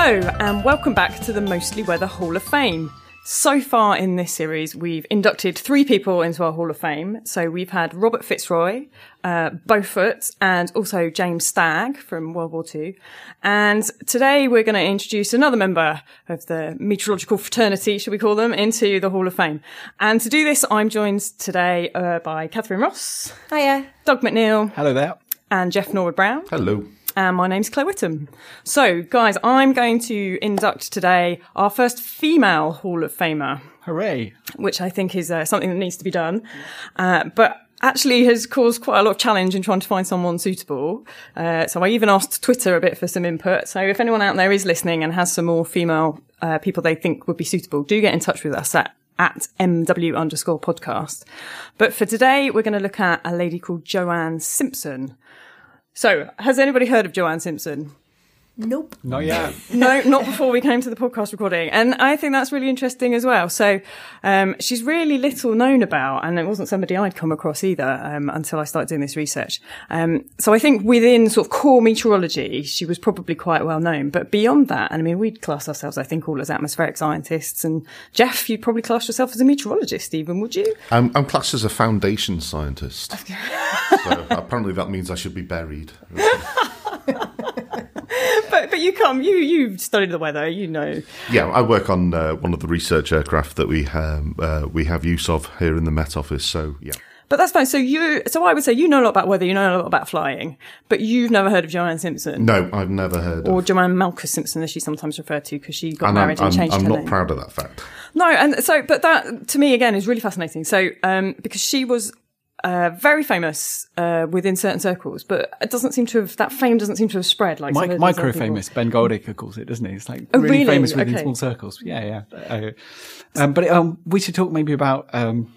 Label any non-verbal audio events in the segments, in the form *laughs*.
Hello, and welcome back to the Mostly Weather Hall of Fame. So far in this series, we've inducted three people into our Hall of Fame. So we've had Robert Fitzroy, uh, Beaufort, and also James Stagg from World War II. And today we're going to introduce another member of the meteorological fraternity, shall we call them, into the Hall of Fame. And to do this, I'm joined today uh, by Catherine Ross. Hiya. Doug McNeil. Hello there. And Jeff Norwood Brown. Hello and my name's Claire Witham. So, guys, I'm going to induct today our first female Hall of Famer. Hooray! Which I think is uh, something that needs to be done, uh, but actually has caused quite a lot of challenge in trying to find someone suitable. Uh, so I even asked Twitter a bit for some input. So if anyone out there is listening and has some more female uh, people they think would be suitable, do get in touch with us at at MW underscore podcast. But for today, we're going to look at a lady called Joanne Simpson. So, has anybody heard of Joanne Simpson? Nope. Not yet. no, not before we came to the podcast recording. And I think that's really interesting as well. So, um, she's really little known about, and it wasn't somebody I'd come across either, um, until I started doing this research. Um, so I think within sort of core meteorology, she was probably quite well known. But beyond that, and I mean, we'd class ourselves, I think, all as atmospheric scientists. And Jeff, you'd probably class yourself as a meteorologist, even, would you? I'm, I'm classed as a foundation scientist. So apparently that means I should be buried. *laughs* but but you come you you studied the weather you know yeah I work on uh, one of the research aircraft that we um, uh, we have use of here in the Met Office so yeah but that's fine. So you, so I would say you know a lot about weather, you know a lot about flying, but you've never heard of Joanne Simpson. No, I've never heard. Or of. Joanne Malkus Simpson, as she's sometimes referred to, because she got and married I'm, and changed I'm, her I'm name. not proud of that fact. No, and so, but that to me again is really fascinating. So, um, because she was uh, very famous uh, within certain circles, but it doesn't seem to have that fame doesn't seem to have spread like Mi- micro famous. Ben Goldacre calls it, doesn't he? It's like oh, really, really, famous within okay. small circles. Yeah, yeah. Uh, um, but um, we should talk maybe about um,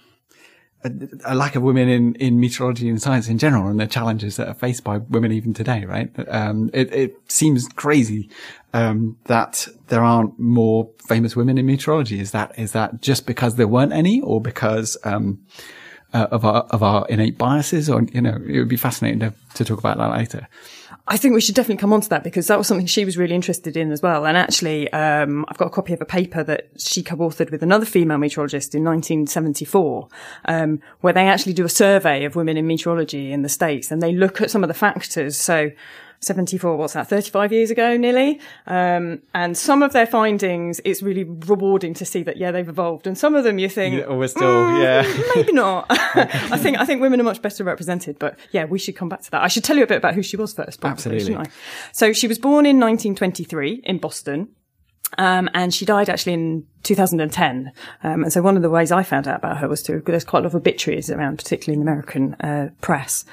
a, a, lack of women in, in meteorology and science in general, and the challenges that are faced by women even today. Right? Um, it, it, seems crazy um, that there aren't more famous women in meteorology. Is that is that just because there weren't any, or because um, uh, of our of our innate biases, or you know, it would be fascinating to, to talk about that later. I think we should definitely come on to that because that was something she was really interested in as well. And actually, um, I've got a copy of a paper that she co-authored with another female meteorologist in 1974, um, where they actually do a survey of women in meteorology in the States and they look at some of the factors. So 74, what's that, 35 years ago nearly. Um, and some of their findings, it's really rewarding to see that, yeah, they've evolved. And some of them you think, yeah, we're still, mm, yeah. maybe not. *laughs* I think, I think women are much better represented, but yeah, we should come back to that. I should tell you a bit about who she was first. Probably, Absolutely. So she was born in 1923 in Boston. Um, and she died actually in 2010. Um, and so one of the ways I found out about her was to, there's quite a lot of obituaries around, particularly in the American, uh, press.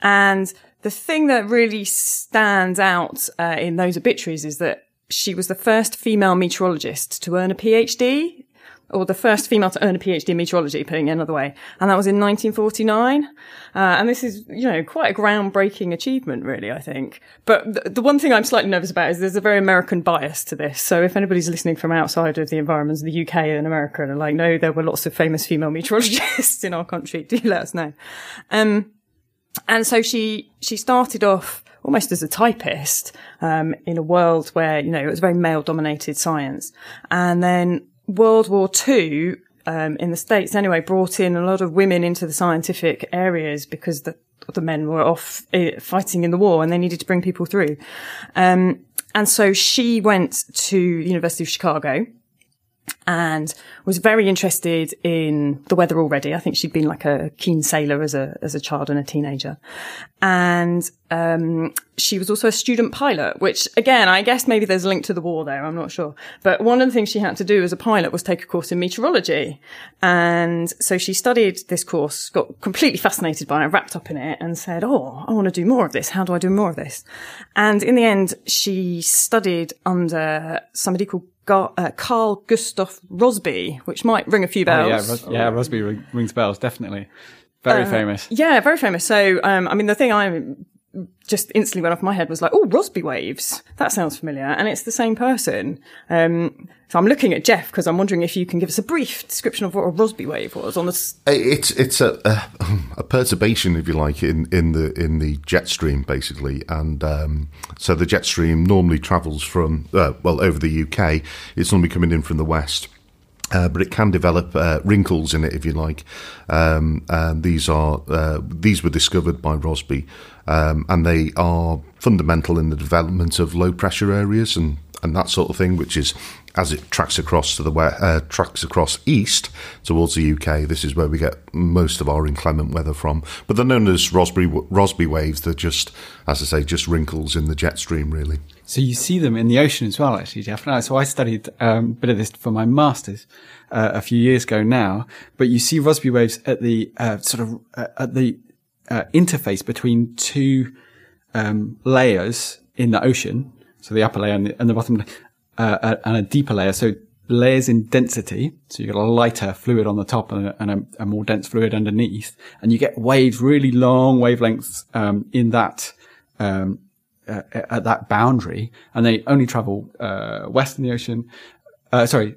And the thing that really stands out uh, in those obituaries is that she was the first female meteorologist to earn a PhD, or the first female to earn a PhD in meteorology, putting it another way, and that was in 1949. Uh, and this is, you know, quite a groundbreaking achievement, really, I think. But th- the one thing I'm slightly nervous about is there's a very American bias to this. So if anybody's listening from outside of the environments of the UK and America and are like, no, there were lots of famous female meteorologists *laughs* in our country, do let us know. Um, and so she she started off almost as a typist um, in a world where you know it was very male dominated science, and then World War Two um, in the states anyway brought in a lot of women into the scientific areas because the the men were off uh, fighting in the war and they needed to bring people through, um, and so she went to the University of Chicago and was very interested in the weather already. I think she'd been like a keen sailor as a as a child and a teenager, and um, she was also a student pilot. Which again, I guess maybe there's a link to the war there. I'm not sure. But one of the things she had to do as a pilot was take a course in meteorology, and so she studied this course, got completely fascinated by it, wrapped up in it, and said, "Oh, I want to do more of this. How do I do more of this?" And in the end, she studied under somebody called uh, Carl Gustav Rossby, which might ring a few bells. Oh, yeah, Ros- yeah, Rossby rings bells, definitely. Very uh, famous. Yeah, very famous. So, um, I mean, the thing I'm just instantly went off my head was like, oh, Rossby waves. That sounds familiar. And it's the same person. Um, so I'm looking at Jeff because I'm wondering if you can give us a brief description of what a Rossby wave was on the. S- It's it's a, a a perturbation, if you like, in, in the in the jet stream, basically, and um, so the jet stream normally travels from uh, well over the UK. It's normally coming in from the west. Uh, but it can develop uh, wrinkles in it, if you like. Um, and these are uh, these were discovered by Rossby, um, and they are fundamental in the development of low pressure areas and, and that sort of thing. Which is as it tracks across to the we- uh, tracks across east towards the UK. This is where we get most of our inclement weather from. But they're known as Rossby Rossby waves. They're just, as I say, just wrinkles in the jet stream, really. So you see them in the ocean as well, actually, Jeff. So I studied um, a bit of this for my masters uh, a few years ago now. But you see Rossby waves at the uh, sort of uh, at the uh, interface between two um, layers in the ocean. So the upper layer and the, and the bottom, uh, uh, and a deeper layer. So layers in density. So you've got a lighter fluid on the top and, a, and a, a more dense fluid underneath, and you get waves, really long wavelengths um, in that. Um, uh, at that boundary, and they only travel uh, west in the ocean. Uh, sorry,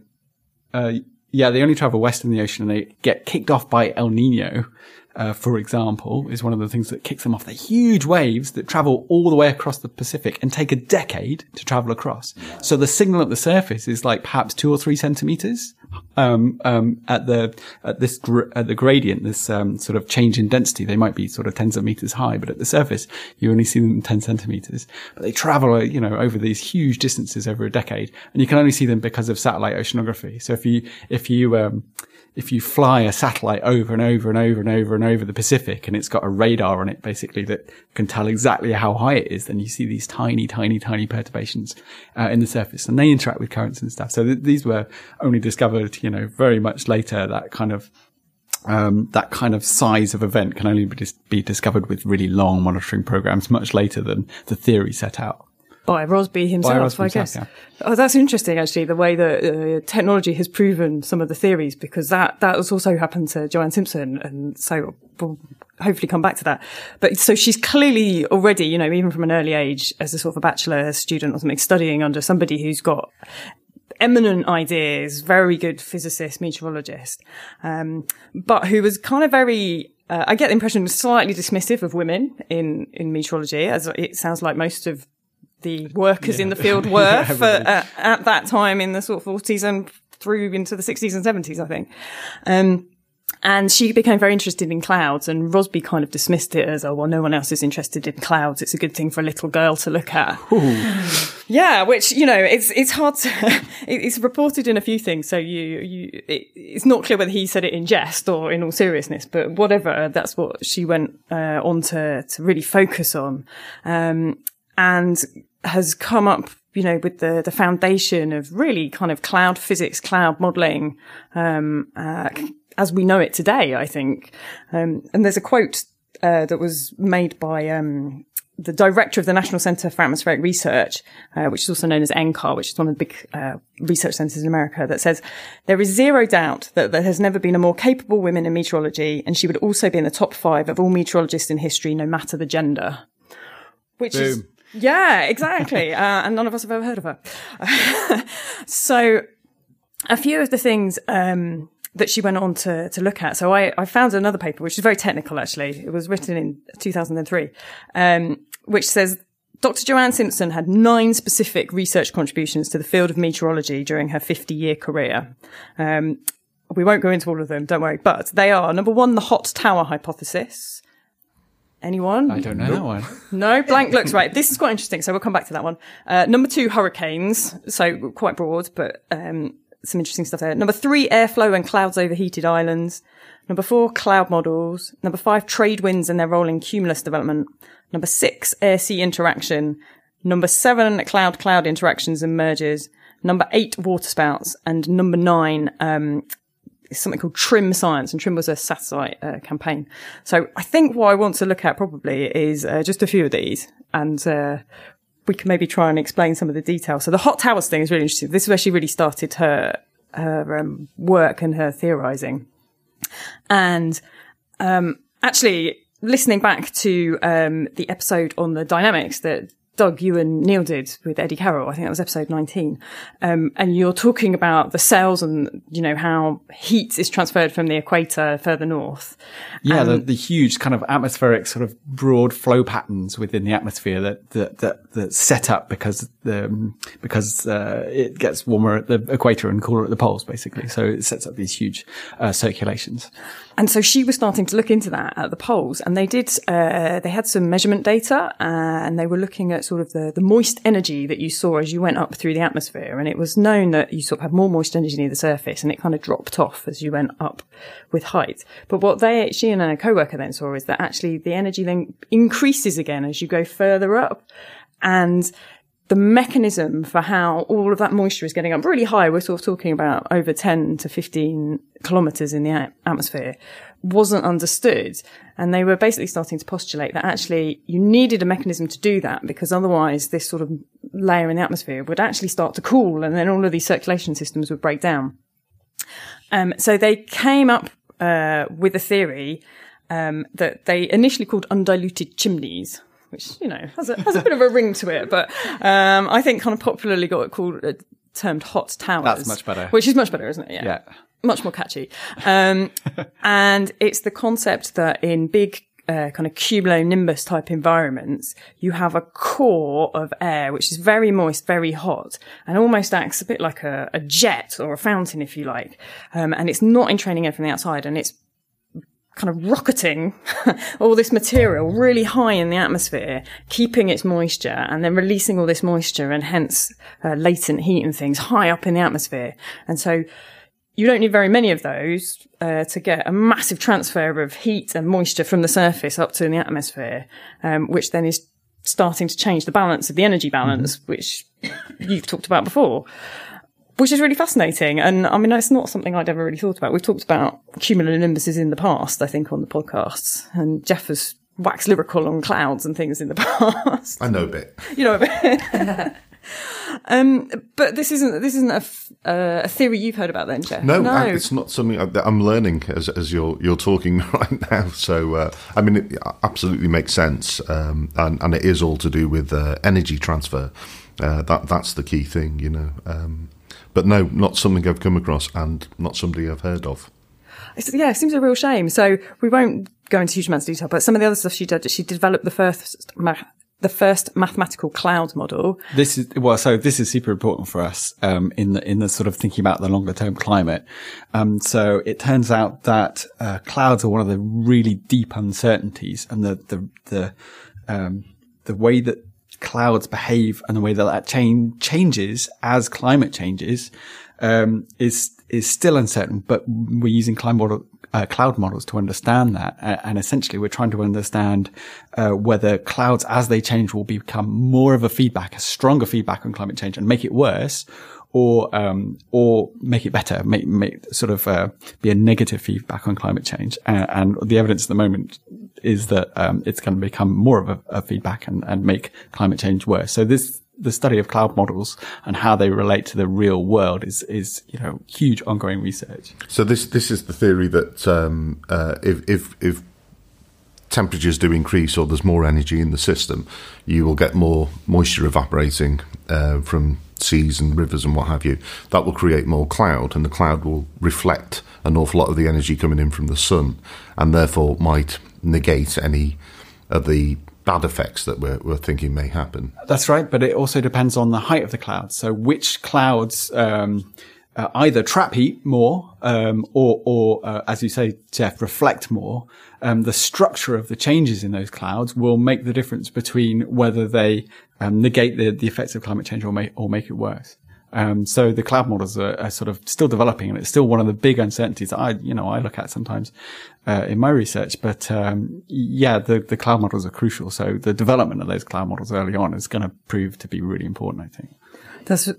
uh, yeah, they only travel west in the ocean, and they get kicked off by El Nino. Uh, for example, is one of the things that kicks them off. The huge waves that travel all the way across the Pacific and take a decade to travel across. So the signal at the surface is like perhaps two or three centimeters um, um, at the at this gr- at the gradient, this um, sort of change in density. They might be sort of tens of meters high, but at the surface, you only see them ten centimeters. But they travel, uh, you know, over these huge distances over a decade, and you can only see them because of satellite oceanography. So if you if you um, if you fly a satellite over and over and over and over and over the Pacific and it's got a radar on it basically that can tell exactly how high it is, then you see these tiny, tiny, tiny perturbations uh, in the surface and they interact with currents and stuff. So th- these were only discovered, you know, very much later, that kind of um, that kind of size of event can only be, dis- be discovered with really long monitoring programs much later than the theory set out. By Rossby himself, Rossby I himself, guess. Oh, that's interesting, actually, the way that uh, technology has proven some of the theories, because that, that has also happened to Joanne Simpson. And so we'll hopefully come back to that. But so she's clearly already, you know, even from an early age, as a sort of a bachelor student or something, studying under somebody who's got eminent ideas, very good physicist, meteorologist, um, but who was kind of very uh, I get the impression slightly dismissive of women in in meteorology, as it sounds like most of the workers in the field *laughs* were for, uh, at that time in the sort of 40s and through into the 60s and 70s, I think. Um, and she became very interested in clouds and Rossby kind of dismissed it as, oh, well, no one else is interested in clouds. It's a good thing for a little girl to look at. *sighs* Yeah, which, you know, it's, it's hard to, *laughs* it's reported in a few things. So you, you, it, it's not clear whether he said it in jest or in all seriousness, but whatever, that's what she went, uh, on to, to really focus on. Um, and has come up, you know, with the, the foundation of really kind of cloud physics, cloud modeling, um, uh, as we know it today, I think. Um, and there's a quote, uh, that was made by, um, the director of the National Centre for Atmospheric Research, uh, which is also known as NCAR, which is one of the big uh, research centres in America, that says there is zero doubt that there has never been a more capable woman in meteorology, and she would also be in the top five of all meteorologists in history, no matter the gender. Which is Boom. Yeah, exactly. *laughs* uh, and none of us have ever heard of her. *laughs* so a few of the things um, that she went on to, to look at. So I, I found another paper, which is very technical, actually. It was written in 2003, um, which says Dr. Joanne Simpson had nine specific research contributions to the field of meteorology during her 50 year career. Um, we won't go into all of them, don't worry. But they are number one, the hot tower hypothesis. Anyone? I don't know that one. No, *laughs* blank looks right. This is quite interesting, so we'll come back to that one. Uh, number two, hurricanes. So quite broad, but um, some interesting stuff there. Number three, airflow and clouds over heated islands. Number four, cloud models. Number five, trade winds and their role in cumulus development. Number six, air-sea interaction. Number seven, cloud-cloud interactions and mergers. Number eight, waterspouts. And number nine, um, something called TRMM Science, and TRMM was a satellite uh, campaign. So I think what I want to look at probably is uh, just a few of these, and uh, we can maybe try and explain some of the details. So the hot towers thing is really interesting. This is where she really started her her um, work and her theorizing, and um, actually. listening back to um, the episode on the dynamics that Doug, you and Neil did with Eddie Carroll. I think that was episode 19. Um, and you're talking about the cells and, you know, how heat is transferred from the equator further north. Yeah, Um, the, the huge kind of atmospheric sort of broad flow patterns within the atmosphere that that that, that set up because the because uh, it gets warmer at the equator and cooler at the poles, basically. So it sets up these huge uh, circulations. And so she was starting to look into that at the poles, and they did. Uh, they had some measurement data, uh, and they were looking at sort of the the moist energy that you saw as you went up through the atmosphere. And it was known that you sort of had more moist energy near the surface, and it kind of dropped off as you went up with height. But what they, she and a coworker then saw is that actually the energy then increases again as you go further up, and the mechanism for how all of that moisture is getting up really high, we're sort of talking about over 10 to 15 kilometers in the atmosphere, wasn't understood. And they were basically starting to postulate that actually you needed a mechanism to do that because otherwise this sort of layer in the atmosphere would actually start to cool and then all of these circulation systems would break down. Um, so they came up uh, with a theory um, that they initially called undiluted chimneys, which you know has a, has a bit of a ring to it, but um, I think kind of popularly got it called uh, termed hot towers. That's much better. Which is much better, isn't it? Yeah. Much more catchy. Um, *laughs* and it's the concept that in big uh, kind of cumulonimbus type environments, you have a core of air which is very moist, very hot, and almost acts a bit like a, a jet or a fountain, if you like. Um, and it's not entraining air from the outside, and it's kind of rocketing *laughs* all this material really high in the atmosphere, keeping its moisture and then releasing all this moisture and hence uh, latent heat and things high up in the atmosphere. And so you don't need very many of those uh, to get a massive transfer of heat and moisture from the surface up to the atmosphere, um, which then is starting to change the balance of the energy balance, which you've talked about before which is really fascinating. And I mean, it's not something I'd ever really thought about. We've talked about cumulonimbuses in the past, I think, on the podcasts, and Jeff has waxed lyrical on clouds and things in the *laughs* past. I know a bit. you know. a bit. *laughs* um, but this isn't this isn't a, f- uh, a theory you've heard about then, Jeff. No, no. I- it's not something that I'm learning as, as you're you're talking *laughs* right now. So, uh, I mean, it absolutely makes sense, um, and and it is all to do with uh, energy transfer. Uh, that that's the key thing, you know. Um, but no, not something I've come across, and not somebody I've heard of. It's, yeah, it seems a real shame. So we won't go into huge amounts of detail, but some of the other stuff she did, she developed the first ma- the first mathematical cloud model. This is well, so this is super important for us um, in the in the sort of thinking about the longer term climate. Um, so it turns out that uh, clouds are one of the really deep uncertainties, and the the the um, the way that clouds behave and the way that that change changes as climate changes um, is is still uncertain. But we're using climate model, uh, cloud models to understand that, and essentially we're trying to understand uh, whether clouds, as they change, will become more of a feedback, a stronger feedback on climate change, and make it worse, or um, or make it better, make make sort of uh, be a negative feedback on climate change. Uh, and the evidence at the moment is that um, it's going to become more of a, a feedback and, and make climate change worse. So this the study of cloud models and how they relate to the real world is is you know huge ongoing research. So this this is the theory that um, uh, if if if temperatures do increase or there's more energy in the system, you will get more moisture evaporating uh, from seas and rivers and what have you. That will create more cloud, and the cloud will reflect an awful lot of the energy coming in from the sun, and therefore might negate any of the bad effects that we're, we're thinking may happen. That's right, but it also depends on the height of the clouds. So which clouds um, uh, either trap heat more, um, or, or uh, as you say, Jeff, reflect more. Um, the structure of the changes in those clouds will make the difference between whether they um, negate the, the effects of climate change or make or make it worse. Um, so the cloud models are, are, sort of still developing, and it's still one of the big uncertainties that I, you know, I look at sometimes uh, in my research. But um, yeah, the the cloud models are crucial. So the development of those cloud models early on is going to prove to be really important. I think. That's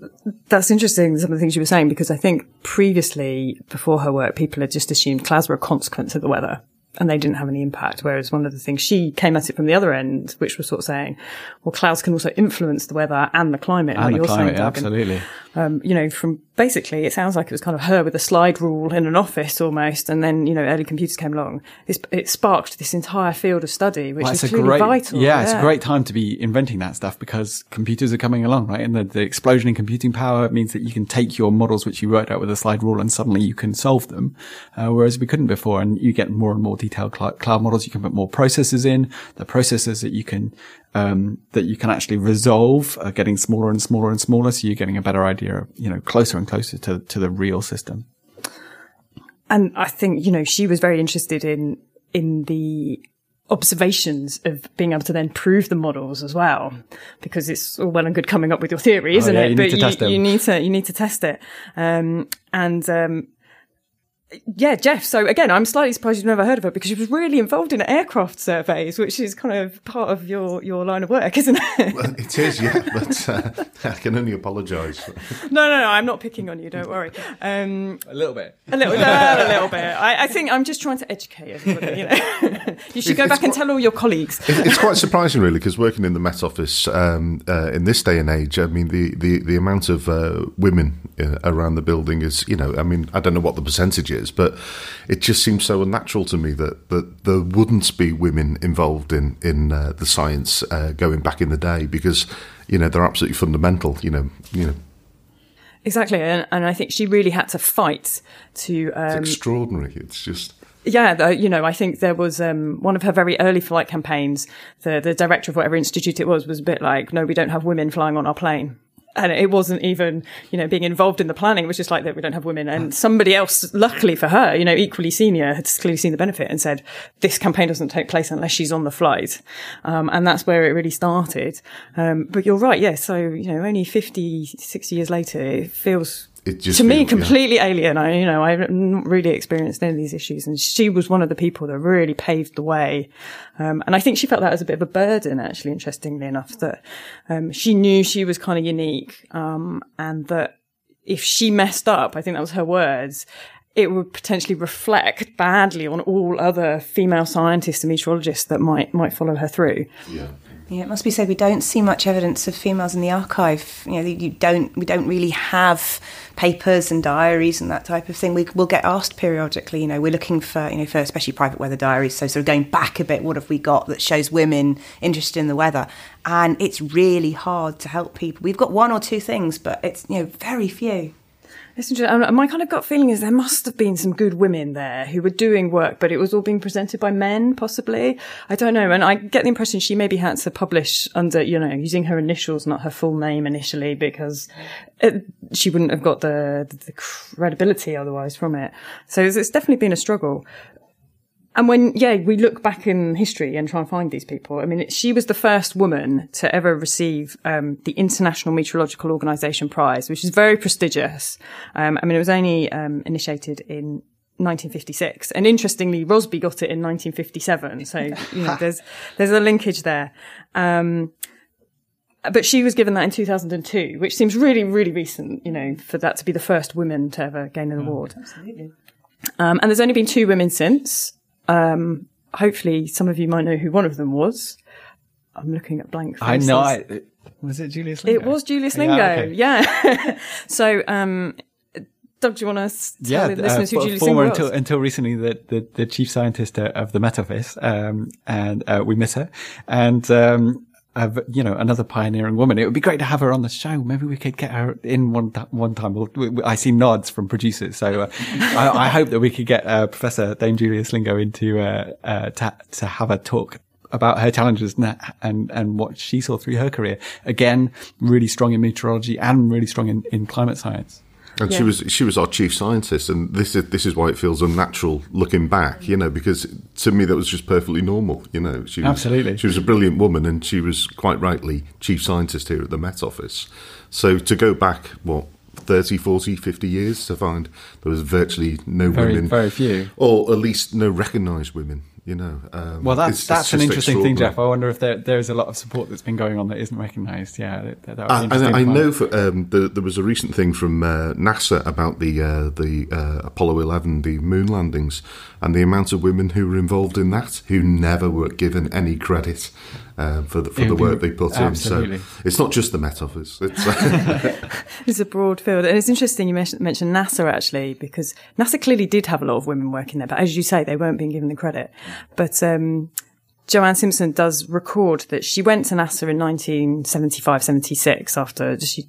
that's interesting. Some of the things you were saying because I think previously, before her work, people had just assumed clouds were a consequence of the weather and they didn't have any impact. Whereas one of the things she came at it from the other end, which was sort of saying, well, clouds can also influence the weather and the climate. And like the you're climate, saying, absolutely. Um, you know, from basically, it sounds like it was kind of her with a slide rule in an office almost. And then, you know, early computers came along. It's, it sparked this entire field of study, which Well, is a great, vital. Yeah, it's a great time to be inventing that stuff because computers are coming along, right? And the, the explosion in computing power means that you can take your models, which you worked out with a slide rule, and suddenly you can solve them, uh, whereas we couldn't before. And you get more and more detailed cl- cloud models. You can put more processors in. The processors that you can um, that you can actually resolve are getting smaller and smaller and smaller. So you're getting a better idea of, you know, closer and closer to, to the real system. And I think, you know, she was very interested in, in the observations of being able to then prove the models as well, because it's all well and good coming up with your theory, isn't Oh, yeah, it? you but to you, you need to, you need to test it. Um, and, um, yeah, Jeff. So again, I'm slightly surprised you've never heard of her because she was really involved in aircraft surveys, which is kind of part of your, your line of work, isn't it? *laughs* Well, it is, yeah, but uh, I can only apologise. no, no, no. I'm not picking on you. Don't worry. Um, A little bit. a little, a *laughs* little bit. I, I think I'm just trying to educate everybody. You know, *laughs* you should go It's back and tell all your colleagues. It's quite surprising, really, because working in the Met Office um, uh, in this day and age, I mean, the, the, the amount of uh, women uh, around the building is, you know, I mean, I don't know what the percentage is, but it just seems so unnatural to me that, that there wouldn't be women involved in, in uh, the science uh, going back in the day because, you know, they're absolutely fundamental, you know, you know, Exactly, and, and I think she really had to fight to. it's Um, extraordinary. It's just. yeah, the, you know, I think there was um, one of her very early flight campaigns. The the director of whatever institute it was was a bit like, "No, we don't have women flying on our plane." And it wasn't even, you know, being involved in the planning. It was just like that we don't have women. And somebody else, luckily for her, you know, equally senior, had clearly seen the benefit and said, this campaign doesn't take place unless she's on the flight. Um, and that's where it really started. Um, but you're right. Yeah. So, you know, only 50, 60 years later, it feels It just to me feels- yeah. completely alien. I, you know, I've not really experienced any of these issues, and she was one of the people that really paved the way. Um, and I think she felt that as a bit of a burden, actually. Interestingly enough, that um, she knew she was kind of unique, um, and that if she messed up, I think that was her words. It would potentially reflect badly on all other female scientists and meteorologists that might might follow her through. Yeah. Yeah, it must be said we don't see much evidence of females in the archive. You know, you don't we don't really have papers and diaries and that type of thing. We will get asked periodically. You know, we're looking for you know for especially private weather diaries. So sort of going back a bit, what have we got that shows women interested in the weather? And it's really hard to help people. We've got one or two things, but it's you know very few. It's interesting. And um, My kind of gut feeling is there must have been some good women there who were doing work, but it was all being presented by men, possibly. I don't know. And I get the impression she maybe had to publish under, you know, using her initials, not her full name initially, because it, she wouldn't have got the, the credibility otherwise from it. So it's, it's definitely been a struggle. And when, yeah, we look back in history and try and find these people, I mean, it, she was the first woman to ever receive um, the International Meteorological Organization Prize, which is very prestigious. Um, I mean, it was only um, initiated in 1956, and interestingly, Rossby got it in 1957. So you *laughs* know, there's there's a linkage there. Um, but she was given that in 2002, which seems really, really recent, you know, for that to be the first woman to ever gain an award. Absolutely. Um, and there's only been two women since. Um, hopefully, some of you might know who one of them was. I'm looking at blank faces. I know. I, was it Julia Slingo? It was Julia Yeah, Slingo. okay. Yeah. *laughs* so, um, Doug, do you want to tell yeah, the listeners uh, who Julia former Slingo until, was? until recently the, the, the chief scientist uh, of the Met Office, um, and uh, we miss her. And um, uh, you know, another pioneering woman. It would be great to have her on the show. Maybe we could get her in one one time. We'll, we, I see nods from producers, so uh, *laughs* I, I hope that we could get uh, Professor Dame Julia Slingo into uh, uh, to, to have a talk about her challenges and, and and what she saw through her career. Again, really strong in meteorology and really strong in, in climate science. And she was she was our chief scientist, and this is this is why it feels unnatural looking back, you know, because to me that was just perfectly normal, you know. She was, Absolutely. she was a brilliant woman, and she was quite rightly chief scientist here at the Met Office. So to go back, what 30, 40, 50 years to find there was virtually no Very women, very few. or at least no recognised women, you know. Um, Well, that's that's an interesting thing. Jeff. I wonder if there there's a lot of support that's been going on that isn't recognised. Yeah, that, that I. I, I know for, um, the, there was a recent thing from uh, NASA about the uh, the uh, Apollo 11, the moon landings, and the amount of women who were involved in that who never were given any credit. Um, for the, for the would be- work they put absolutely. in. So it's not just the Met Office. It's, uh, *laughs* It's a broad field. And it's interesting you mentioned, mentioned NASA actually, because NASA clearly did have a lot of women working there, but as you say, they weren't being given the credit. But, um, Joanne Simpson does record that she went to NASA in 1975, 76 after she'd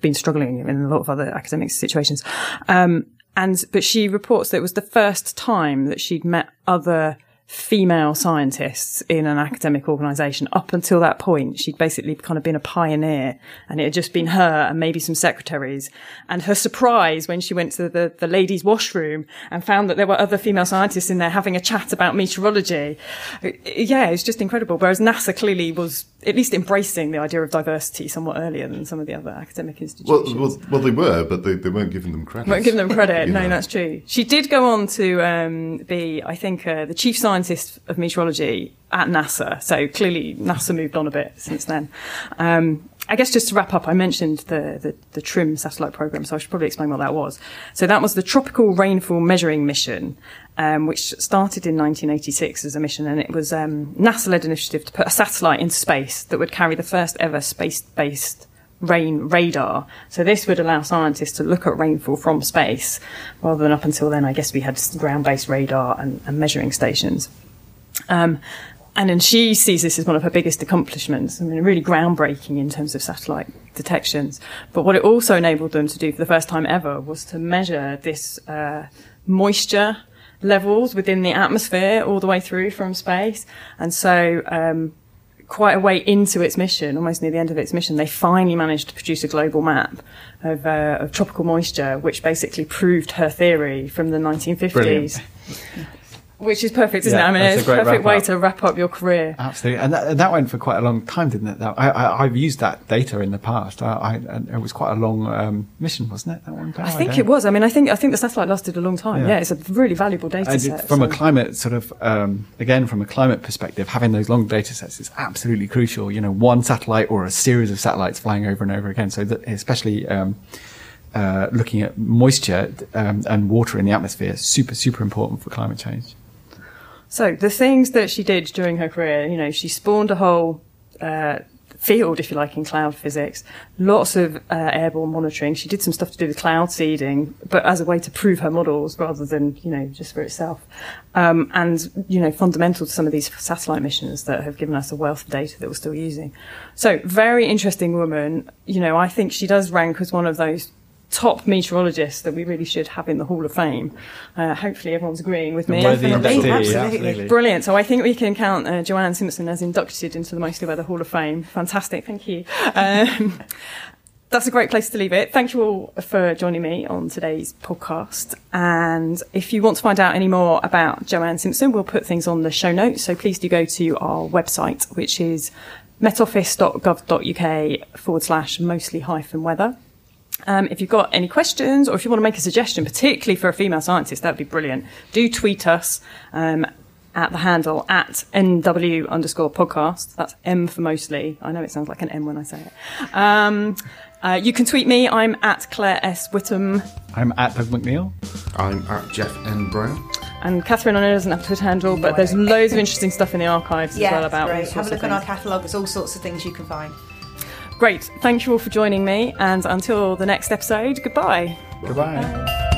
been struggling in a lot of other academic situations. Um, and, but she reports that it was the first time that she'd met other female scientists in an academic organization. Up until that point, she'd basically kind of been a pioneer and it had just been her and maybe some secretaries. And her surprise when she went to the, the ladies' washroom and found that there were other female scientists in there having a chat about meteorology. Yeah, it was just incredible. Whereas NASA clearly was at least embracing the idea of diversity somewhat earlier than some of the other academic institutions. well, well, they were, but they, they weren't giving them credit. Won't give them credit. *laughs* No, know. that's true. She did go on to um, be, I think, uh, the chief scientist of meteorology at NASA. So clearly, NASA moved on a bit since then. Um, I guess just to wrap up, I mentioned the, the, the TRMM satellite program, so I should probably explain what that was. So that was the Tropical Rainfall Measuring Mission, um, which started in 1986 as a mission, and it was um, NASA-led initiative to put a satellite into space that would carry the first ever space-based rain radar. So this would allow scientists to look at rainfall from space, rather than up until then, I guess we had ground-based radar and, and measuring stations. Um, and then she sees this as one of her biggest accomplishments. I mean, really groundbreaking in terms of satellite detections. But what it also enabled them to do for the first time ever was to measure this uh, moisture levels within the atmosphere all the way through from space. And so, um, quite a way into its mission, almost near the end of its mission, they finally managed to produce a global map of, uh, of tropical moisture, which basically proved her theory from the 1950s. Brilliant. Which is perfect, isn't Yeah, it? I mean, it's a perfect way to wrap up your career. Absolutely, and that, that went for quite a long time, didn't it? That, I, I, I've used that data in the past. I, I, and it was quite a long um, mission, wasn't it? That one. I think it was. I mean, I think I think the satellite lasted a long time. Yeah. Yeah, it's a really valuable data And set. from a climate sort of um, again from a climate perspective, having those long data sets is absolutely crucial. You know, one satellite or a series of satellites flying over and over again. So that especially um, uh, looking at moisture um, and water in the atmosphere, super super important for climate change. So the things that she did during her career, you know, she spawned a whole uh, field, if you like, in cloud physics. Lots of uh, airborne monitoring. She did some stuff to do with cloud seeding, but as a way to prove her models rather than, you know, just for itself. Um, and you know, fundamental to some of these satellite missions that have given us a wealth of data that we're still using. So very interesting woman. You know, I think she does rank as one of those top meteorologists that we really should have in the Hall of Fame. Uh, hopefully everyone's agreeing with me. Worthy Definitely, inductee, absolutely. absolutely. Brilliant. So I think we can count uh, Joanne Simpson as inducted into the Mostly Weather Hall of Fame. Fantastic. Thank you. Um, *laughs* that's a great place to leave it. Thank you all for joining me on today's podcast. And if you want to find out any more about Joanne Simpson, we'll put things on the show notes. So please do go to our website, which is metoffice.gov.uk forward slash mostly hyphen weather. Um, if you've got any questions or if you want to make a suggestion, particularly for a female scientist, that'd be brilliant. Do tweet us um, at the handle at NW underscore podcast. That's M for mostly. I know it sounds like an M when I say it. Um, uh, you can tweet me. I'm at Claire S. Witham. I'm at Doug McNeil. I'm at Jeff N. Brown. And Catherine, I know doesn't have a Twitter handle, but there's loads of interesting stuff in the archives Yeah, as well about all great. sorts Have a look on our catalogue. There's all sorts of things you can find. Great. Thank you all for joining me. And until the next episode, goodbye. Goodbye.